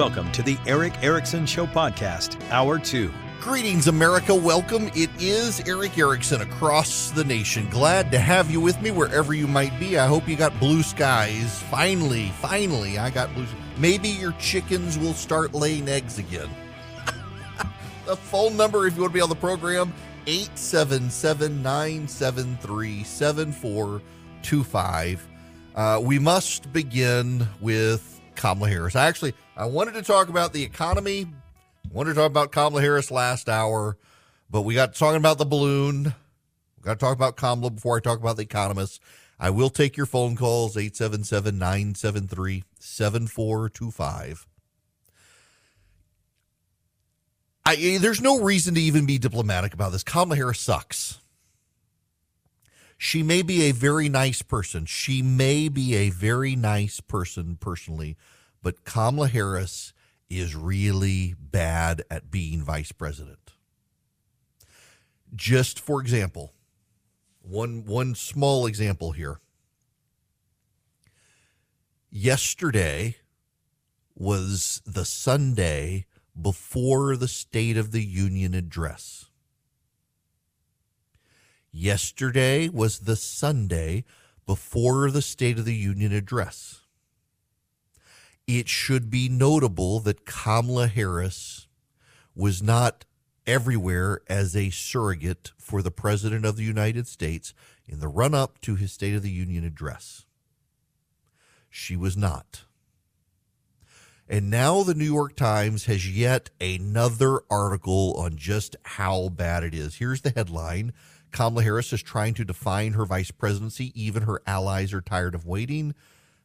Welcome to the Erick Erickson Show Podcast, Hour 2. Greetings, America. Welcome. It is Erick Erickson across the nation. Glad to have you with me wherever you might be. I hope you got blue skies. Finally, finally, I got blue. Maybe your chickens will start laying eggs again. the phone number, if you want to be on the program, 877 973 7425. Uh, we must begin with Kamala Harris. I actually I wanted to talk about the economy. I wanted to talk about Kamala Harris last hour, but we got talking about the balloon. We got to talk about Kamala before I talk about the economists. I will take your phone calls 877 973 7425. Eh, there's no reason to even be diplomatic about this. Kamala Harris sucks. She may be a very nice person. She may be a very nice person personally, but Kamala Harris is really bad at being vice president. Just for example, one one small example here. Yesterday was the Sunday before the State of the Union address. Yesterday was the Sunday before the State of the Union address. It should be notable that Kamala Harris was not everywhere as a surrogate for the President of the United States in the run up to his State of the Union address. She was not. And now the New York Times has yet another article on just how bad it is. Here's the headline Kamala Harris is trying to define her vice presidency. Even her allies are tired of waiting.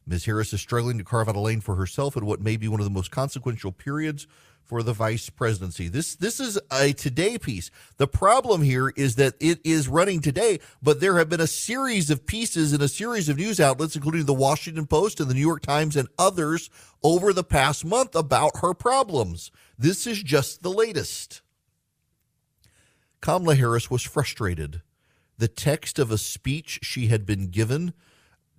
Ms. Harris is struggling to carve out a lane for herself in what may be one of the most consequential periods for the vice presidency. This this is a today piece. The problem here is that it is running today, but there have been a series of pieces in a series of news outlets, including the Washington Post and the New York Times and others, over the past month about her problems. This is just the latest. Kamala Harris was frustrated. The text of a speech she had been given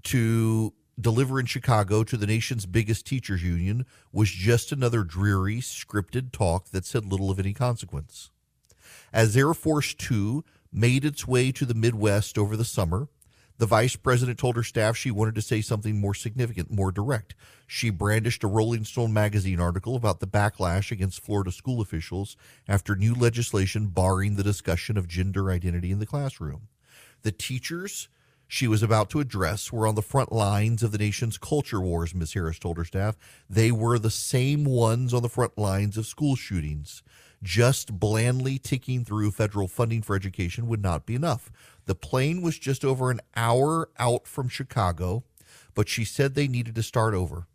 to deliver in Chicago to the nation's biggest teachers union was just another dreary, scripted talk that said little of any consequence. As Air Force Two made its way to the Midwest over the summer, the vice president told her staff she wanted to say something more significant, more direct. She brandished a Rolling Stone magazine article about the backlash against Florida school officials after new legislation barring the discussion of gender identity in the classroom. The teachers she was about to address were on the front lines of the nation's culture wars, Ms. Harris told her staff. They were the same ones on the front lines of school shootings. Just blandly ticking through federal funding for education would not be enough. The plane was just over an hour out from Chicago, but she said they needed to start over.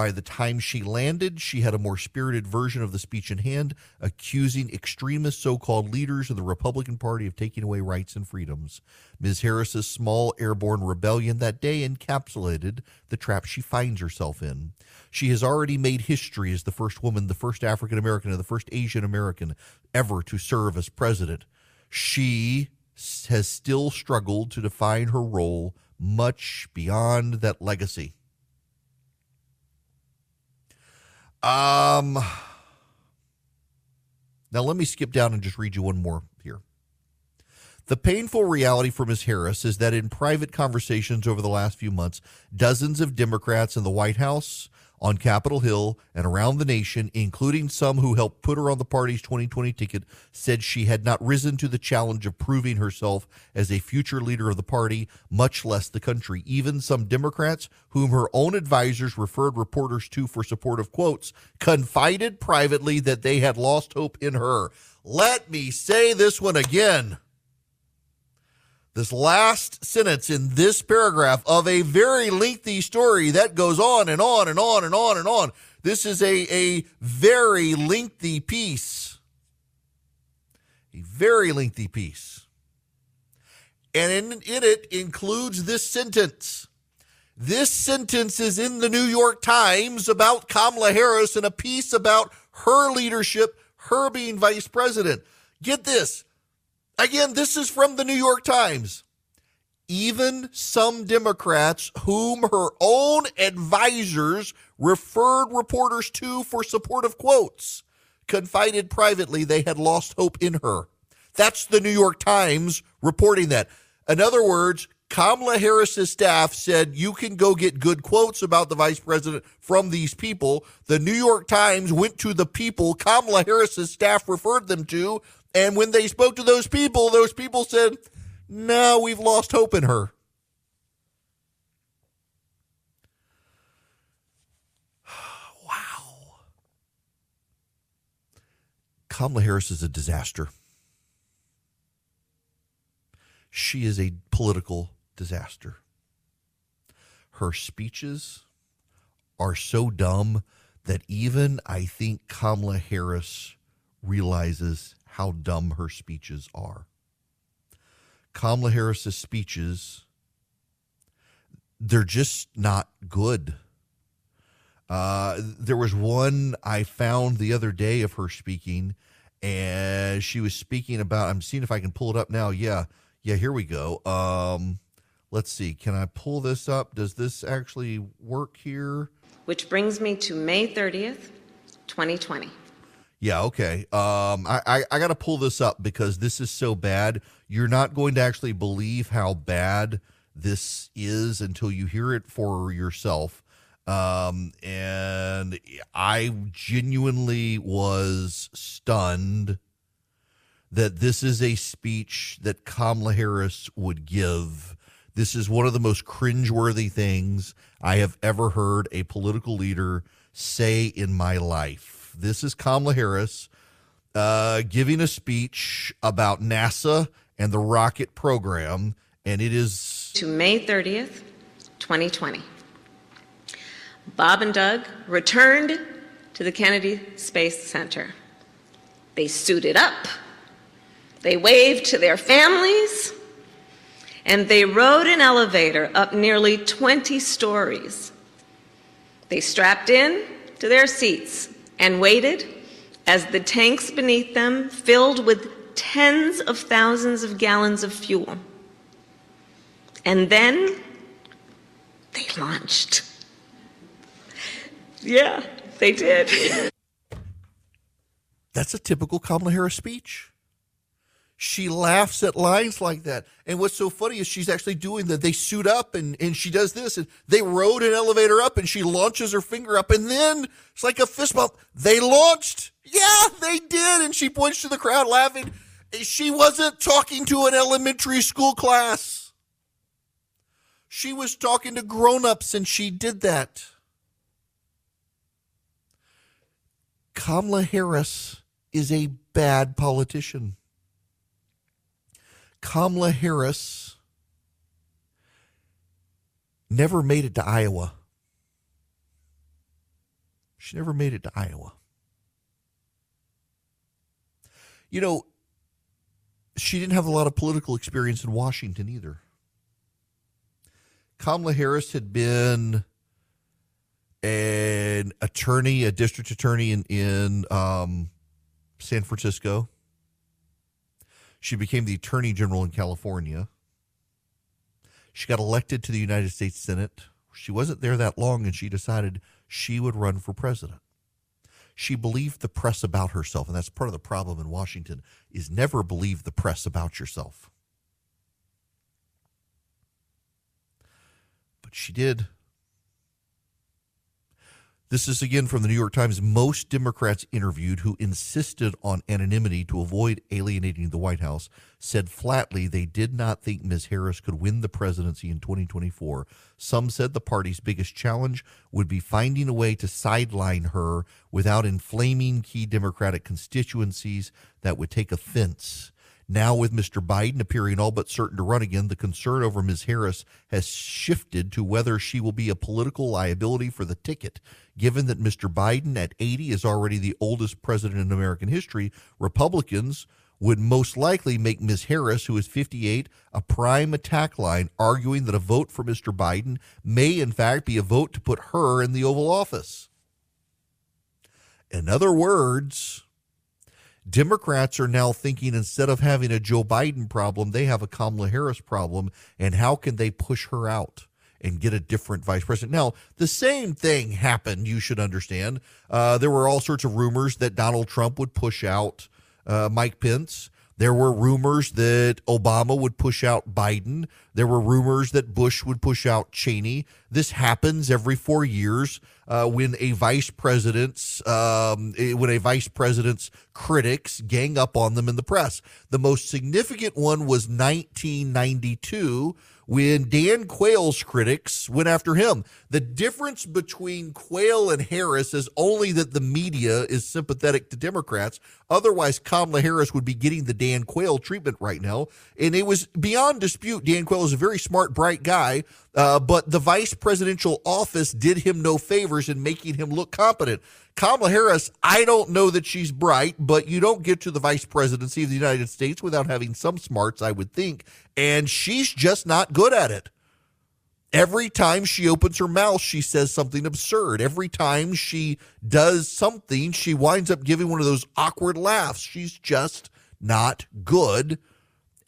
By the time she landed, she had a more spirited version of the speech in hand, accusing extremist so called leaders of the Republican Party of taking away rights and freedoms. Ms. Harris's small airborne rebellion that day encapsulated the trap she finds herself in. She has already made history as the first woman, the first African American, and the first Asian American ever to serve as president. She has still struggled to define her role much beyond that legacy. Um, now let me skip down and just read you one more here. The painful reality for Ms. Harris is that in private conversations over the last few months, dozens of Democrats in the White House, on Capitol Hill and around the nation, including some who helped put her on the party's 2020 ticket, said she had not risen to the challenge of proving herself as a future leader of the party, much less the country. Even some Democrats, whom her own advisors referred reporters to for supportive quotes, confided privately that they had lost hope in her. Let me say this one again this last sentence in this paragraph of a very lengthy story that goes on and on and on and on and on. This is a, a very lengthy piece. A very lengthy piece. And in, in it includes this sentence. This sentence is in the New York Times about Kamala Harris and a piece about her leadership, her being vice president. Get this Again, this is from the New York Times. even some Democrats whom her own advisors referred reporters to for supportive quotes confided privately they had lost hope in her. That's the New York Times reporting that. In other words, Kamala Harris's staff said you can go get good quotes about the vice president from these people. The New York Times went to the people Kamala Harris's staff referred them to. And when they spoke to those people, those people said, no, we've lost hope in her. wow. Kamala Harris is a disaster. She is a political disaster. Her speeches are so dumb that even I think Kamala Harris realizes how dumb her speeches are. Kamala Harris's speeches, they're just not good. Uh, there was one I found the other day of her speaking, and she was speaking about. I'm seeing if I can pull it up now. Yeah, yeah. Here we go. Um, let's see. Can I pull this up? Does this actually work here? Which brings me to May 30th, 2020. Yeah, okay. Um, I, I, I got to pull this up because this is so bad. You're not going to actually believe how bad this is until you hear it for yourself. Um, and I genuinely was stunned that this is a speech that Kamala Harris would give. This is one of the most cringeworthy things I have ever heard a political leader say in my life. This is Kamala Harris uh, giving a speech about NASA and the rocket program, and it is to May 30th, 2020. Bob and Doug returned to the Kennedy Space Center. They suited up, they waved to their families, and they rode an elevator up nearly 20 stories. They strapped in to their seats and waited as the tanks beneath them filled with tens of thousands of gallons of fuel. And then they launched. Yeah, they did. That's a typical Kamala Harris speech she laughs at lines like that. And what's so funny is she's actually doing that. They suit up and, and she does this and they rode an elevator up and she launches her finger up and then it's like a fist bump. They launched. Yeah, they did. And she points to the crowd laughing. She wasn't talking to an elementary school class. She was talking to grown-ups and she did that. Kamala Harris is a bad politician. Kamala Harris never made it to Iowa. She never made it to Iowa. You know, she didn't have a lot of political experience in Washington either. Kamala Harris had been an attorney, a district attorney in in um, San Francisco. She became the Attorney General in California. She got elected to the United States Senate. She wasn't there that long, and she decided she would run for president. She believed the press about herself, and that's part of the problem in Washington is never believe the press about yourself. But she did. This is again from the New York Times. Most Democrats interviewed who insisted on anonymity to avoid alienating the White House said flatly they did not think Ms. Harris could win the presidency in 2024. Some said the party's biggest challenge would be finding a way to sideline her without inflaming key Democratic constituencies that would take offense now, with Mr. Biden appearing all but certain to run again, the concern over Ms. Harris has shifted to whether she will be a political liability for the ticket. Given that Mr. Biden at 80 is already the oldest president in American history, Republicans would most likely make Ms. Harris, who is 58, a prime attack line, arguing that a vote for Mr. Biden may, in fact, be a vote to put her in the Oval Office. In other words, Democrats are now thinking instead of having a Joe Biden problem, they have a Kamala Harris problem. And how can they push her out? and get a different vice president. Now, the same thing happened, you should understand. Uh, there were all sorts of rumors that Donald Trump would push out uh, Mike Pence. There were rumors that Obama would push out Biden. There were rumors that Bush would push out Cheney. This happens every four years uh, when a vice president's um, eh, when a vice president's critics gang up on them in the press. The most significant one was 1992 when Dan Quayle's critics went after him. The difference between Quayle and Harris is only that the media is sympathetic to Democrats. Otherwise, Kamala Harris would be getting the Dan Quayle treatment right now. And it was beyond dispute. Dan Quayle is a very smart, bright guy, uh, but the vice presidential office did him no favors in making him look competent. Kamala Harris, I don't know that she's bright, but you don't get to the vice presidency of the United States without having some smarts, I would think. And she's just not good at it. Every time she opens her mouth, she says something absurd. Every time she does something, she winds up giving one of those awkward laughs. She's just not good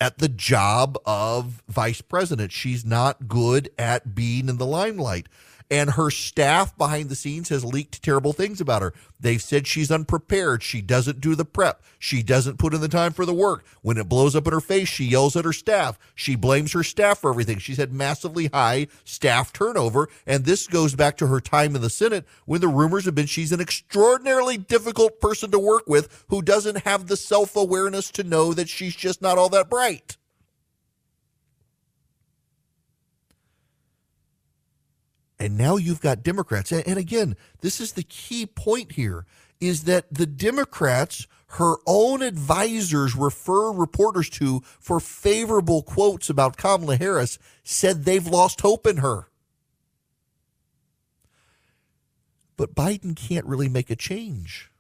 at the job of vice president. She's not good at being in the limelight and her staff behind the scenes has leaked terrible things about her. They've said she's unprepared. She doesn't do the prep. She doesn't put in the time for the work. When it blows up in her face, she yells at her staff. She blames her staff for everything. She's had massively high staff turnover. And this goes back to her time in the Senate when the rumors have been she's an extraordinarily difficult person to work with who doesn't have the self awareness to know that she's just not all that bright. And now you've got Democrats. And again, this is the key point here is that the Democrats, her own advisors refer reporters to for favorable quotes about Kamala Harris, said they've lost hope in her. But Biden can't really make a change.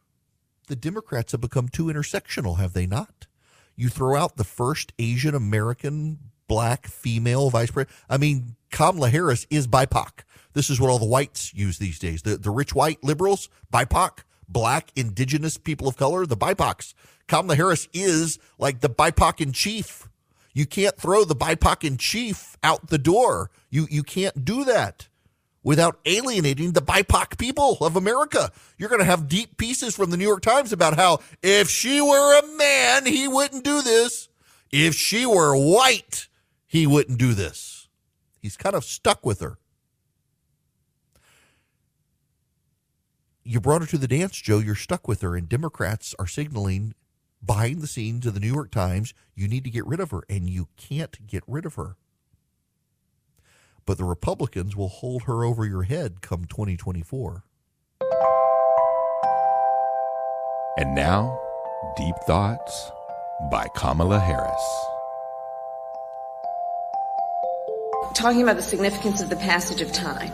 The Democrats have become too intersectional, have they not? You throw out the first Asian American black female vice president. I mean, Kamala Harris is BIPOC. This is what all the whites use these days. The, the rich white liberals, BIPOC, black, indigenous people of color, the BIPOCs. Kamala Harris is like the BIPOC in chief. You can't throw the BIPOC in chief out the door. You, you can't do that without alienating the BIPOC people of America. You're going to have deep pieces from the New York Times about how if she were a man, he wouldn't do this. If she were white, he wouldn't do this. He's kind of stuck with her. you brought her to the dance, Joe. You're stuck with her. And Democrats are signaling behind the scenes of the New York Times, you need to get rid of her. And you can't get rid of her. But the Republicans will hold her over your head come 2024. And now, Deep Thoughts by Kamala Harris. Talking about the significance of the passage of time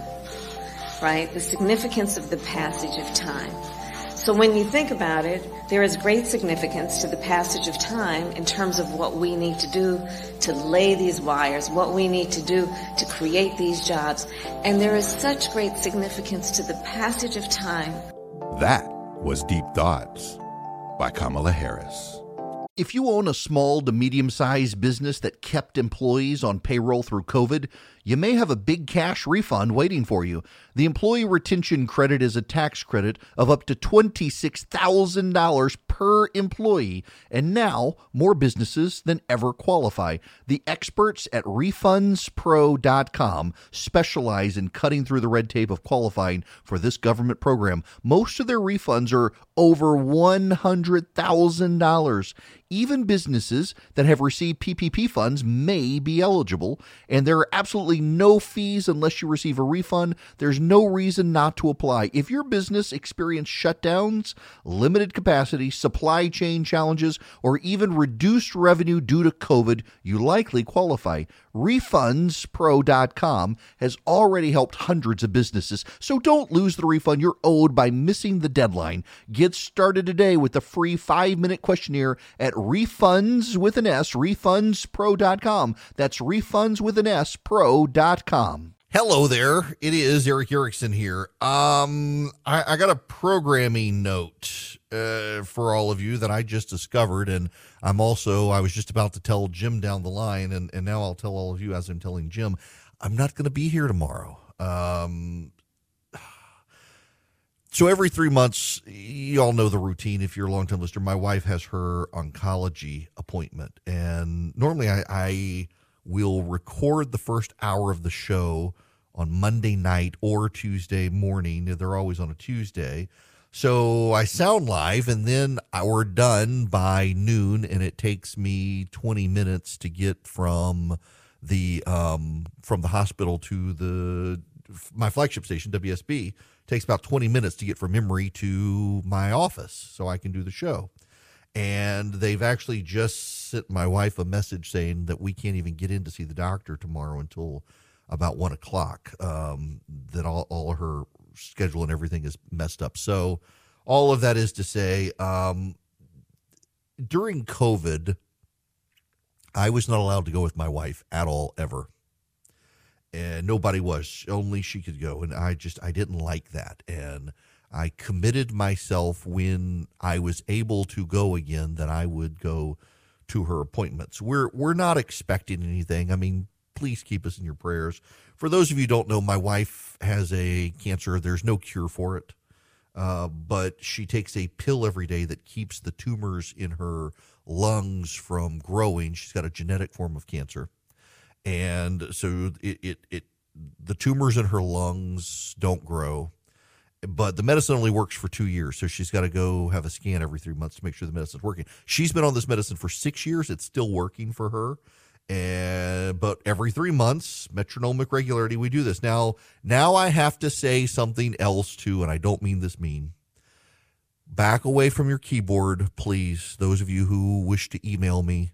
right? The significance of the passage of time. So when you think about it, there is great significance to the passage of time in terms of what we need to do to lay these wires, what we need to do to create these jobs. And there is such great significance to the passage of time. That was Deep Thoughts by Kamala Harris. If you own a small to medium sized business that kept employees on payroll through COVID, you may have a big cash refund waiting for you. The Employee Retention Credit is a tax credit of up to $26,000 per employee, and now more businesses than ever qualify. The experts at RefundsPro.com specialize in cutting through the red tape of qualifying for this government program. Most of their refunds are over $100,000. Even businesses that have received PPP funds may be eligible, and there are absolutely no fees unless you receive a refund. There's no reason not to apply. If your business experienced shutdowns, limited capacity, supply chain challenges, or even reduced revenue due to COVID, you likely qualify. RefundsPro.com has already helped hundreds of businesses, so don't lose the refund you're owed by missing the deadline. Get started today with the free five minute questionnaire at refunds with an S, refundspro.com. That's refunds with an S, pro.com. Hello there. It is Erick Erickson here. Um, I, I got a programming note uh, for all of you that I just discovered, and I'm also I was just about to tell Jim down the line, and and now I'll tell all of you as I'm telling Jim, I'm not going to be here tomorrow. Um, so every three months, you all know the routine. If you're a long time listener, my wife has her oncology appointment, and normally I, I will record the first hour of the show on Monday night or Tuesday morning. They're always on a Tuesday. So I sound live and then we're done by noon and it takes me 20 minutes to get from the um, from the hospital to the my flagship station WSB takes about 20 minutes to get from Emory to my office so I can do the show and they've actually just sent my wife a message saying that we can't even get in to see the doctor tomorrow until about one o'clock. Um, that all, all her schedule and everything is messed up. So, all of that is to say, um, during COVID, I was not allowed to go with my wife at all ever. And nobody was, only she could go. And I just, I didn't like that. And I committed myself when I was able to go again that I would go to her appointments. We're we're not expecting anything. I mean, please keep us in your prayers. For those of you who don't know, my wife has a cancer. There's no cure for it. Uh, but she takes a pill every day that keeps the tumors in her lungs from growing. She's got a genetic form of cancer. And so it, it, it the tumors in her lungs don't grow but the medicine only works for two years. So she's got to go have a scan every three months to make sure the medicine's working. She's been on this medicine for six years. It's still working for her. And but every three months, metronomic regularity, we do this. Now, now I have to say something else too, and I don't mean this mean. Back away from your keyboard, please. Those of you who wish to email me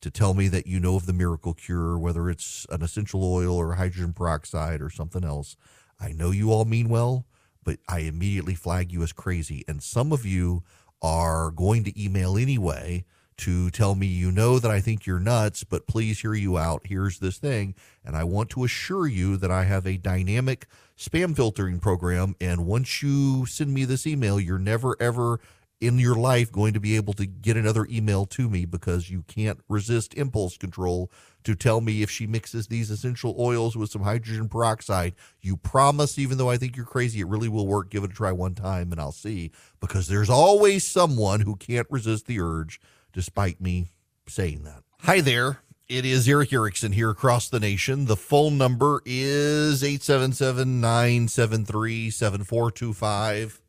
to tell me that you know of the miracle cure, whether it's an essential oil or hydrogen peroxide or something else. I know you all mean well but I immediately flag you as crazy. And some of you are going to email anyway to tell me you know that I think you're nuts, but please hear you out. Here's this thing. And I want to assure you that I have a dynamic spam filtering program. And once you send me this email, you're never, ever in your life going to be able to get another email to me because you can't resist impulse control to tell me if she mixes these essential oils with some hydrogen peroxide. You promise, even though I think you're crazy, it really will work. Give it a try one time and I'll see. Because there's always someone who can't resist the urge, despite me saying that. Hi there. It is Erick Erickson here across the nation. The phone number is 877 973 7425.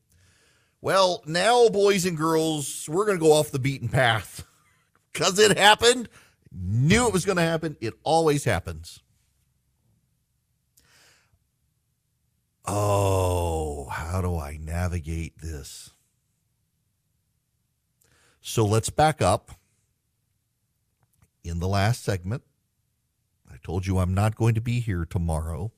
Well, now, boys and girls, we're going to go off the beaten path because it happened Knew it was going to happen. It always happens. Oh, how do I navigate this? So let's back up. In the last segment, I told you I'm not going to be here tomorrow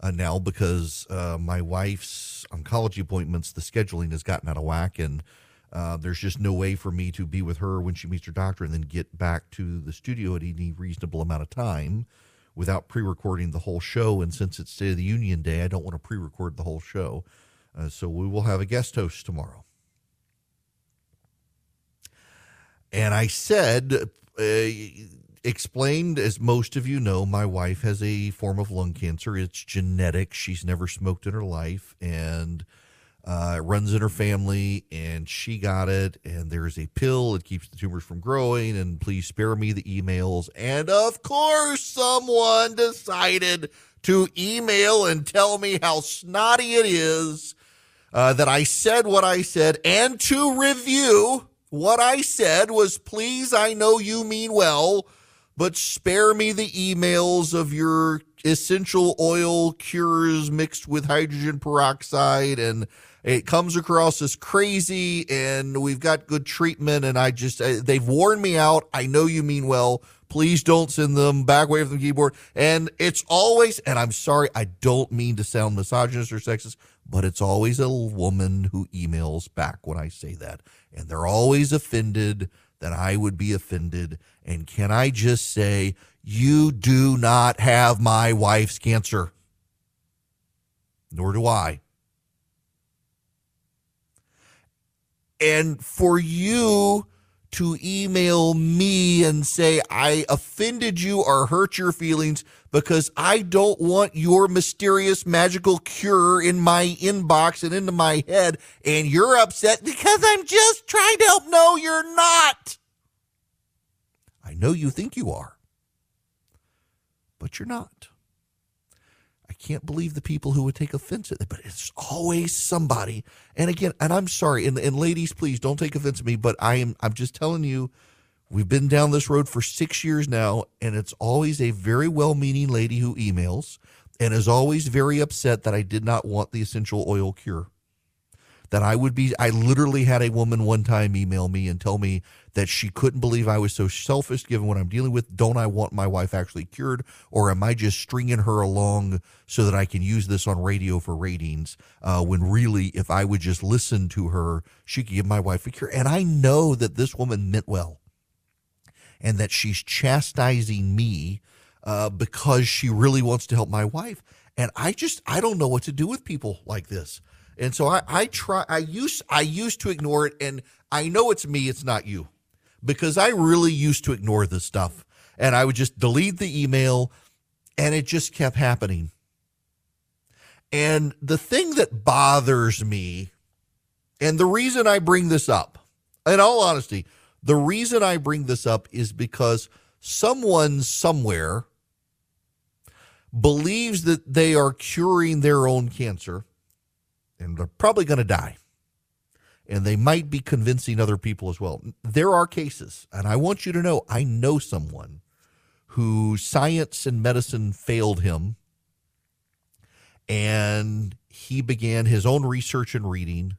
uh, now because uh, my wife's oncology appointments, the scheduling has gotten out of whack. And uh, there's just no way for me to be with her when she meets her doctor and then get back to the studio at any reasonable amount of time without pre-recording the whole show. And since it's State of the Union Day, I don't want to pre-record the whole show. Uh, so we will have a guest host tomorrow. And I said, uh, explained as most of you know, my wife has a form of lung cancer. It's genetic. She's never smoked in her life, and uh, it runs in her family, and she got it. And there's a pill that keeps the tumors from growing. And please spare me the emails. And of course, someone decided to email and tell me how snotty it is uh, that I said what I said, and to review what I said was, please, I know you mean well, but spare me the emails of your essential oil cures mixed with hydrogen peroxide and it comes across as crazy and we've got good treatment and i just uh, they've worn me out. I know you mean well please don't send them back away from the keyboard. And it's always and i'm sorry i don't mean to sound misogynist or sexist but it's always a woman who emails back when i say that. And they're always offended that i would be offended. And can i just say you do not have my wife's cancer. Nor do I. And for you to email me and say, I offended you or hurt your feelings because I don't want your mysterious magical cure in my inbox and into my head, and you're upset because I'm just trying to help. No, you're not. I know you think you are, but you're not. Can't believe the people who would take offense at it, but it's always somebody. And again, and I'm sorry, and, and ladies, please don't take offense at me, but I am I'm just telling you, we've been down this road for six years now, and it's always a very well-meaning lady who emails and is always very upset that I did not want the essential oil cure that I would be. I literally had a woman one time email me and tell me that she couldn't believe I was so selfish given what I'm dealing with. Don't I want my wife actually cured, or am I just stringing her along so that I can use this on radio for ratings? Uh, when really, if I would just listen to her, she could give my wife a cure. And I know that this woman meant well and that she's chastising me uh, because she really wants to help my wife. And I just, I don't know what to do with people like this. And so I, I try I used I used to ignore it and I know it's me, it's not you. Because I really used to ignore this stuff. And I would just delete the email and it just kept happening. And the thing that bothers me, and the reason I bring this up, in all honesty, the reason I bring this up is because someone somewhere believes that they are curing their own cancer and they're probably going to die. And they might be convincing other people as well. There are cases, and I want you to know I know someone who science and medicine failed him, and he began his own research and reading.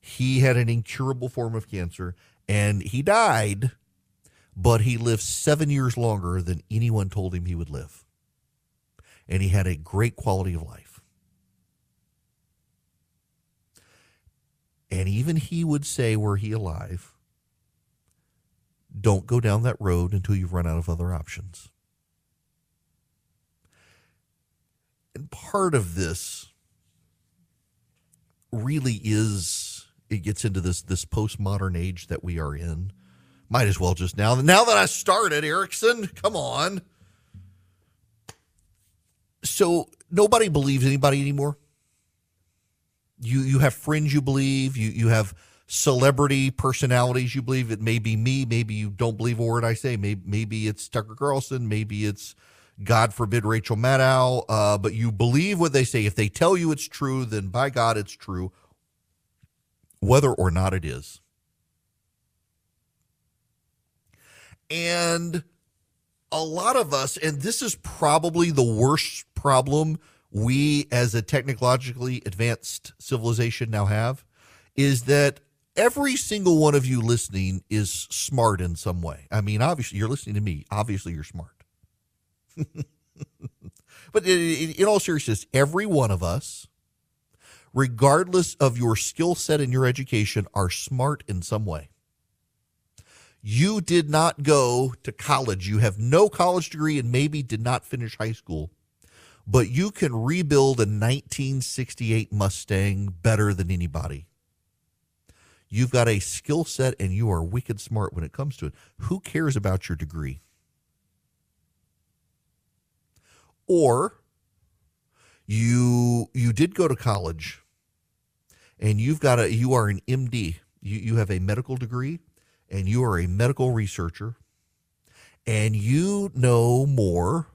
He had an incurable form of cancer, and he died, but he lived seven years longer than anyone told him he would live. And he had a great quality of life. And even he would say, were he alive, don't go down that road until you've run out of other options. And part of this really is it gets into this this postmodern age that we are in. Might as well just now now that I started, Erickson, come on. So nobody believes anybody anymore you you have friends you believe you you have celebrity personalities you believe. It may be me maybe you don't believe a word i say. Maybe, maybe it's tucker carlson maybe it's god forbid rachel maddow uh, but you believe what they say. If they tell you it's true then by god it's true whether or not it is. And a lot of us and this is probably the worst problem we as a technologically advanced civilization now have is that every single one of you listening is smart in some way. I mean, obviously, you're listening to me. Obviously, you're smart. but in, all seriousness, every one of us, regardless of your skill set and your education, are smart in some way. You did not go to college. You have no college degree and maybe did not finish high school but you can rebuild a 1968 Mustang better than anybody. You've got a skill set and you are wicked smart when it comes to it. Who cares about your degree? Or you you did go to college and you've got a you are an MD. You you have a medical degree and you are a medical researcher and you know more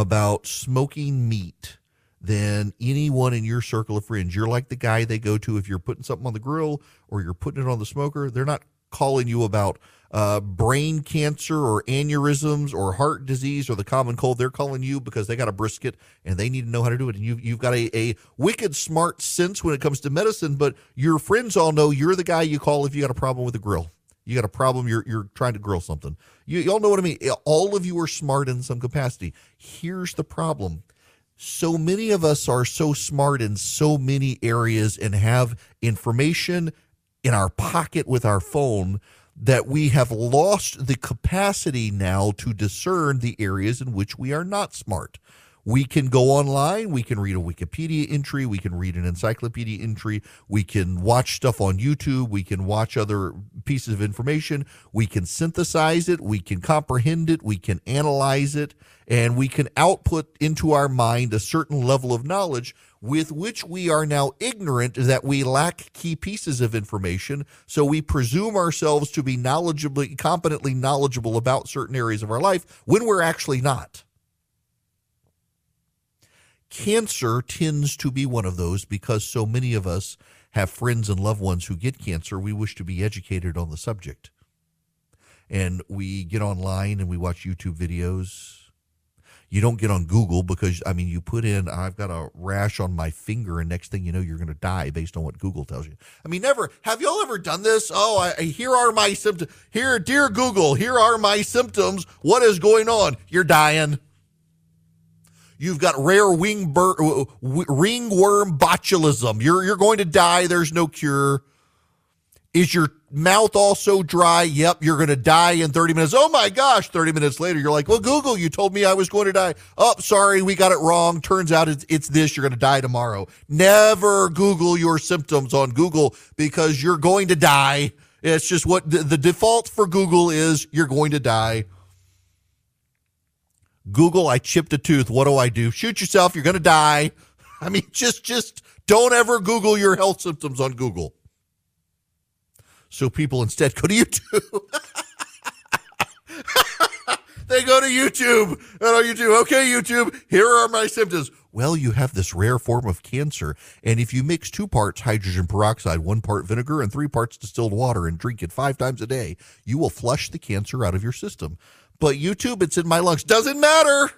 about smoking meat than anyone in your circle of friends. You're like the guy they go to if you're putting something on the grill or you're putting it on the smoker. They're not calling you about uh, brain cancer or aneurysms or heart disease or the common cold. They're calling you because they got a brisket and they need to know how to do it. And you've, you've got a, a wicked smart sense when it comes to medicine, but your friends all know you're the guy you call if you got a problem with the grill. You got a problem. You're you're trying to grill something. You y'all know what I mean. All of you are smart in some capacity. Here's the problem. So many of us are so smart in so many areas and have information in our pocket with our phone that we have lost the capacity now to discern the areas in which we are not smart. We can go online. We can read a Wikipedia entry. We can read an encyclopedia entry. We can watch stuff on YouTube. We can watch other pieces of information. We can synthesize it. We can comprehend it. We can analyze it. And we can output into our mind a certain level of knowledge with which we are now ignorant that we lack key pieces of information. So we presume ourselves to be knowledgeably, competently knowledgeable about certain areas of our life when we're actually not. Cancer tends to be one of those because so many of us have friends and loved ones who get cancer. We wish to be educated on the subject. And we get online and we watch YouTube videos. You don't get on Google because, I mean, you put in, I've got a rash on my finger, and next thing you know, you're going to die based on what Google tells you. I mean, never, have y'all ever done this? Oh, I, here are my symptoms. Here, dear Google, here are my symptoms. What is going on? You're dying. You've got rare wing bur- uh, ringworm botulism. You're you're going to die. There's no cure. Is your mouth also dry? Yep, you're going to die in 30 minutes. Oh my gosh, 30 minutes later, you're like, well, Google, you told me I was going to die. Oh, sorry, we got it wrong. Turns out it's, it's this. You're going to die tomorrow. Never Google your symptoms on Google because you're going to die. It's just what the, the default for Google is you're going to die. Google, I chipped a tooth. What do I do? Shoot yourself. You're going to die. I mean, just, just don't ever Google your health symptoms on Google. So people instead go to YouTube. they go to YouTube and on YouTube. Okay, YouTube, here are my symptoms. Well, you have this rare form of cancer. And if you mix two parts hydrogen peroxide, one part vinegar, and three parts distilled water and drink it five times a day, you will flush the cancer out of your system but YouTube, it's in my lungs. Doesn't matter.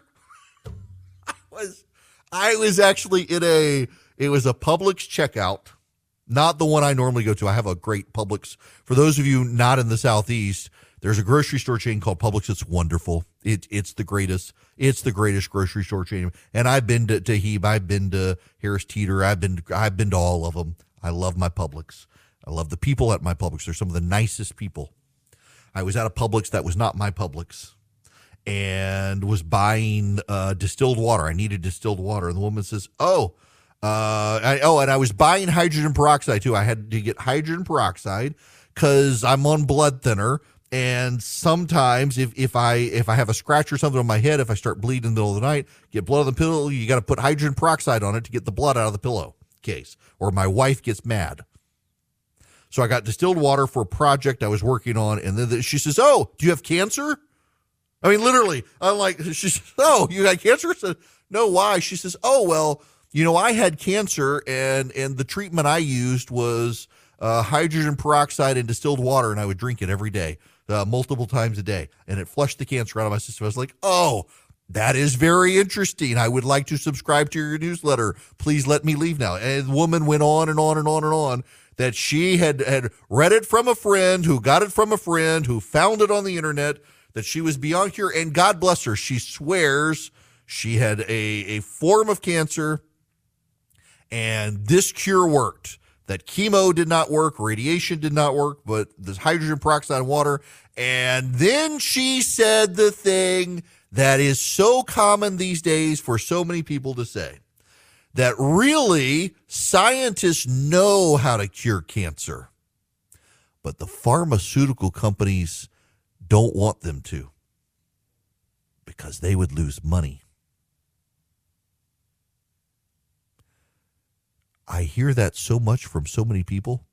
I was, I was actually in a, it was a Publix checkout, not the one I normally go to. I have a great Publix. For those of you not in the Southeast, there's a grocery store chain called Publix. It's wonderful. It, it's the greatest. It's the greatest grocery store chain. And I've been to, to. I've been to Harris Teeter. I've been, I've been to all of them. I love my Publix. I love the people at my Publix. They're some of the nicest people. I was at a Publix that was not my Publix and was buying uh, distilled water. I needed distilled water. And the woman says, Oh, uh, I, oh, and I was buying hydrogen peroxide too. I had to get hydrogen peroxide because I'm on blood thinner. And sometimes if, if I if I have a scratch or something on my head, if I start bleeding in the middle of the night, get blood on the pillow, you got to put hydrogen peroxide on it to get the blood out of the pillow case, or my wife gets mad. So I got distilled water for a project I was working on, and then she says, "Oh, do you have cancer?" I mean, literally, I'm like, she says, "Oh, you got cancer?" I said, "No, why?" She says, "Oh, well, you know, I had cancer, and and the treatment I used was uh, hydrogen peroxide and distilled water, and I would drink it every day, uh, multiple times a day, and it flushed the cancer out of my system." I was like, "Oh." That is very interesting. I would like to subscribe to your newsletter. Please let me leave now. And the woman went on and on and on and on that she had had read it from a friend who got it from a friend who found it on the internet that she was beyond cure. And god bless her. She swears she had a, a form of cancer and this cure worked. That chemo did not work radiation did not work but this hydrogen peroxide and water. And then she said the thing that is so common these days for so many people to say that really scientists know how to cure cancer, but the pharmaceutical companies don't want them to because they would lose money. I hear that so much from so many people,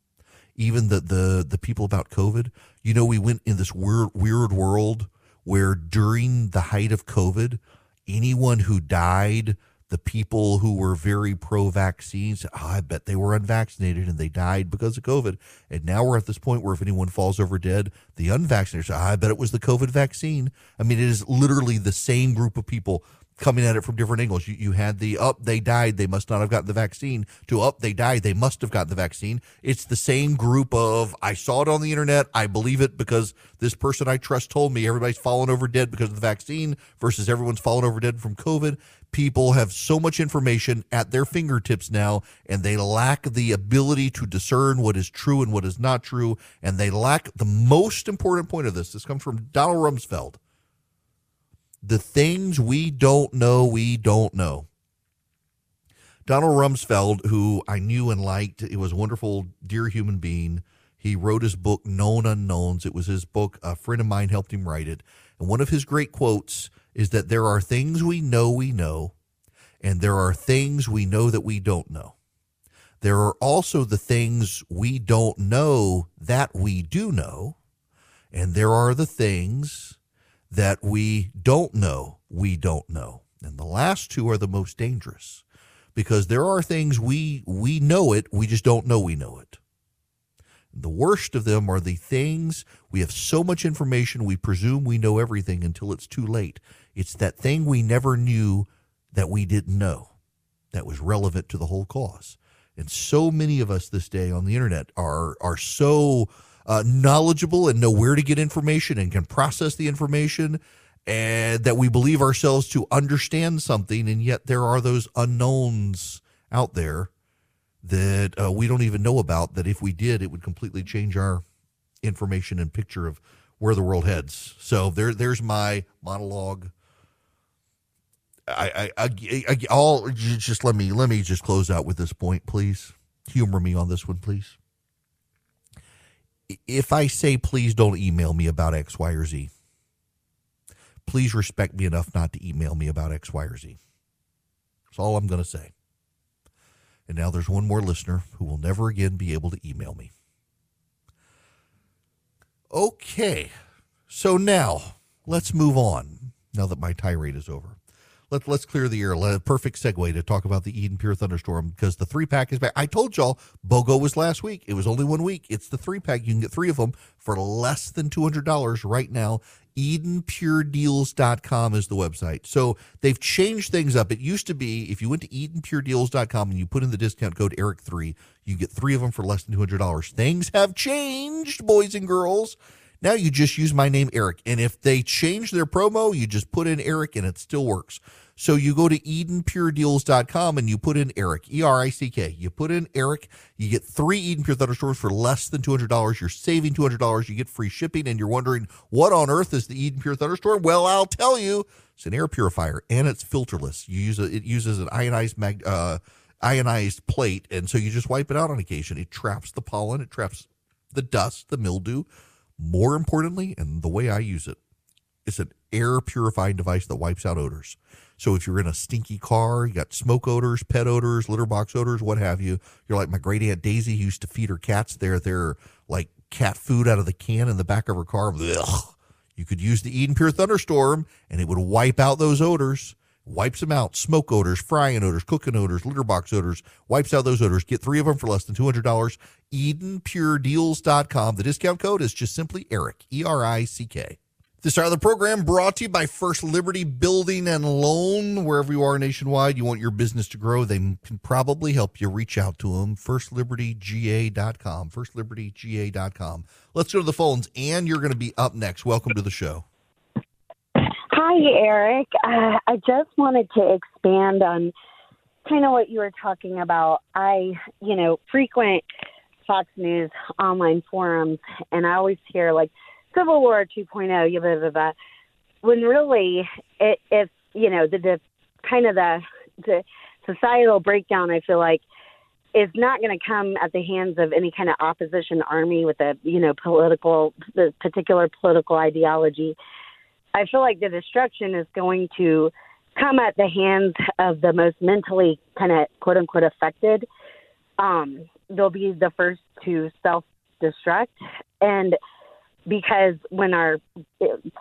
even the the the people about COVID. You know, we went in this weird weird world where during the height of COVID, anyone who died the people who were very pro vaccines, oh, I bet they were unvaccinated and they died because of COVID. And now we're at this point where if anyone falls over dead, the unvaccinated oh, I bet it was the COVID vaccine. I mean, it is literally the same group of people coming at it from different angles. You, you had the up, they died, they must not have gotten the vaccine, to up, they died, they must have gotten the vaccine. It's the same group of, I saw it on the internet, I believe it because this person I trust told me everybody's fallen over dead because of the vaccine versus everyone's fallen over dead from COVID. People have so much information at their fingertips now, and they lack the ability to discern what is true and what is not true. And they lack the most important point of this. This comes from Donald Rumsfeld The things we don't know, we don't know. Donald Rumsfeld, who I knew and liked, it was a wonderful, dear human being. He wrote his book, Known Unknowns. It was his book. A friend of mine helped him write it. And one of his great quotes is that there are things we know we know, and there are things we know that we don't know. There are also the things we don't know that we do know, and there are the things that we don't know we don't know. And the last two are the most dangerous because there are things we we know it, we just don't know we know it. The worst of them are the things we have so much information we presume we know everything until it's too late. It's that thing we never knew that we didn't know that was relevant to the whole cause. And so many of us this day on the internet are are so uh, knowledgeable and know where to get information and can process the information and that we believe ourselves to understand something and yet there are those unknowns out there that uh, we don't even know about that if we did it would completely change our information and picture of where the world heads. So there there's my monologue. I, I, I, I all just let me let me just close out with this point please. Humor me on this one please if i say please don't email me about x y or z please respect me enough not to email me about x y or z that's all i'm going to say and now there's one more listener who will never again be able to email me. Okay. So now let's move on now that my tirade is over. Let, let's clear the air. Let, perfect segue to talk about the Eden Pure Thunderstorm because the three pack is back. I told y'all BOGO was last week. It was only one week. It's the three pack. You can get three of them for less than $200 right now EdenPureDeals.com is the website. So they've changed things up. It used to be if you went to EdenPureDeals.com and you put in the discount code Erick3, you get three of them for less than $200. Things have changed, boys and girls. Now you just use my name, Erick. And if they change their promo, you just put in Erick and it still works. So you go to EdenPureDeals.com and you put in Erick, E R I C K. You put in Erick, you get three Eden Pure Thunderstorms for less than $200. You're saving $200. You get free shipping, and you're wondering, what on earth is the Eden Pure Thunderstorm? Well, I'll tell you. It's an air purifier and it's filterless. You use a, it uses an ionized mag, uh, ionized plate, and so you just wipe it out on occasion. It traps the pollen, it traps the dust, the mildew. More importantly, and the way I use it, it's an air purifying device that wipes out odors. So if you're in a stinky car, you got smoke odors, pet odors, litter box odors, what have you. You're like my great aunt Daisy who used to feed her cats their their like cat food out of the can in the back of her car. Ugh. You could use the Eden Pure Thunderstorm and it would wipe out those odors. Wipes them out. Smoke odors, frying odors, cooking odors, litter box odors. Wipes out those odors. Get three of them for less than $200. EdenPureDeals.com. The discount code is just simply Erick, E R I C K. This hour of the program brought to you by First Liberty Building and Loan. Wherever you are nationwide, you want your business to grow, they can probably help you. Reach out to them. FirstLibertyGA.com. FirstLibertyGA.com. Let's go to the phones. Ann, you're going to be up next. Welcome to the show. Hi, Erick. Uh, I just wanted to expand on kind of what you were talking about. I, you know, frequent Fox News online forums, and I always hear like Civil War 2.0, blah, blah, blah, when really it, it's, you know, the, the kind of the, the societal breakdown, I feel like, is not going to come at the hands of any kind of opposition army with a, you know, political, the particular political ideology. I feel like the destruction is going to come at the hands of the most mentally kind of quote unquote affected. Um, they'll be the first to self destruct. And because when our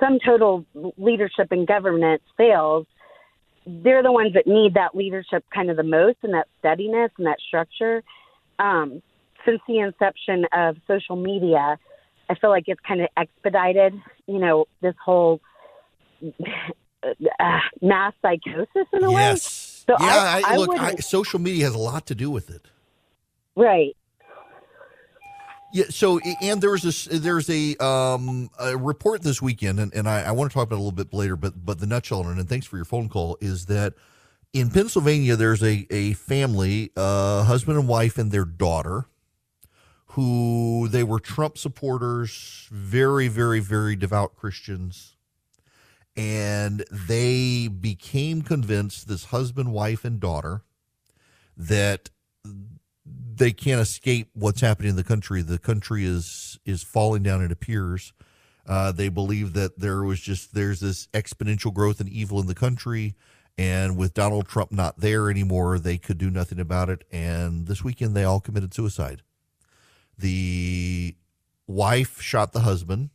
sum total leadership and government fails, they're the ones that need that leadership kind of the most and that steadiness and that structure. Um, since the inception of social media, I feel like it's kind of expedited, you know, this whole uh, mass psychosis in a yes. way. So yeah, I, I, I look, I, social media has a lot to do with it. Right. Yeah. So, and there was this, there's a um a report this weekend, and, and I, I want to talk about it a little bit later, but but the nutshell on it, and thanks for your phone call, is that in Pennsylvania there's a a family, uh, husband and wife and their daughter, who they were Trump supporters, very very very devout Christians, and they became convinced this husband, wife, and daughter that they can't escape what's happening in the country. The country is is falling down. It appears. Uh, they believe that there was just there's this exponential growth in evil in the country, and with Donald Trump not there anymore, they could do nothing about it. And this weekend, they all committed suicide. The wife shot the husband.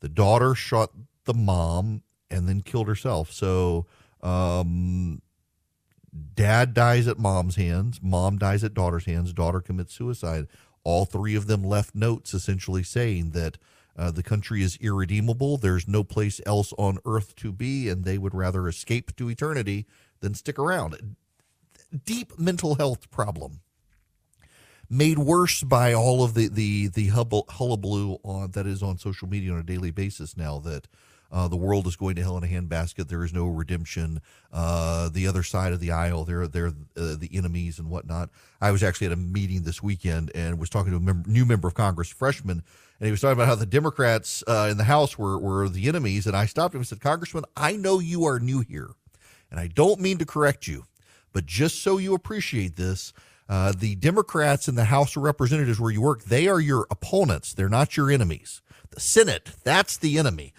The daughter shot the mom and then killed herself. So, um, dad dies at mom's hands, mom dies at daughter's hands, daughter commits suicide. All three of them left notes essentially saying that uh, the country is irredeemable. There's no place else on earth to be, and they would rather escape to eternity than stick around. Deep mental health problem made worse by all of the the the hullabaloo on that is on social media on a daily basis now that uh, the world is going to hell in a handbasket. There is no redemption. Uh, the other side of the aisle, they're they're uh, the enemies and whatnot. I was actually at a meeting this weekend and was talking to a mem- new member of Congress, freshman, and he was talking about how the Democrats uh, in the House were were the enemies. And I stopped him and said, Congressman, I know you are new here, and I don't mean to correct you, but just so you appreciate this. Uh, the Democrats in the House of Representatives where you work, they are your opponents. They're not your enemies. The Senate, that's the enemy.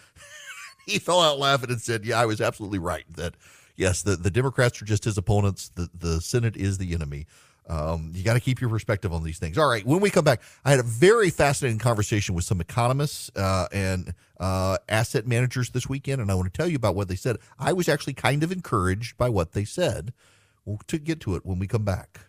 he fell out laughing and said, Yeah, I was absolutely right. That, yes, the, the Democrats are just his opponents. The, the Senate is the enemy. Um, you got to keep your perspective on these things. All right. When we come back, I had a very fascinating conversation with some economists uh, and uh, asset managers this weekend, and I want to tell you about what they said. I was actually kind of encouraged by what they said. We'll to get to it when we come back.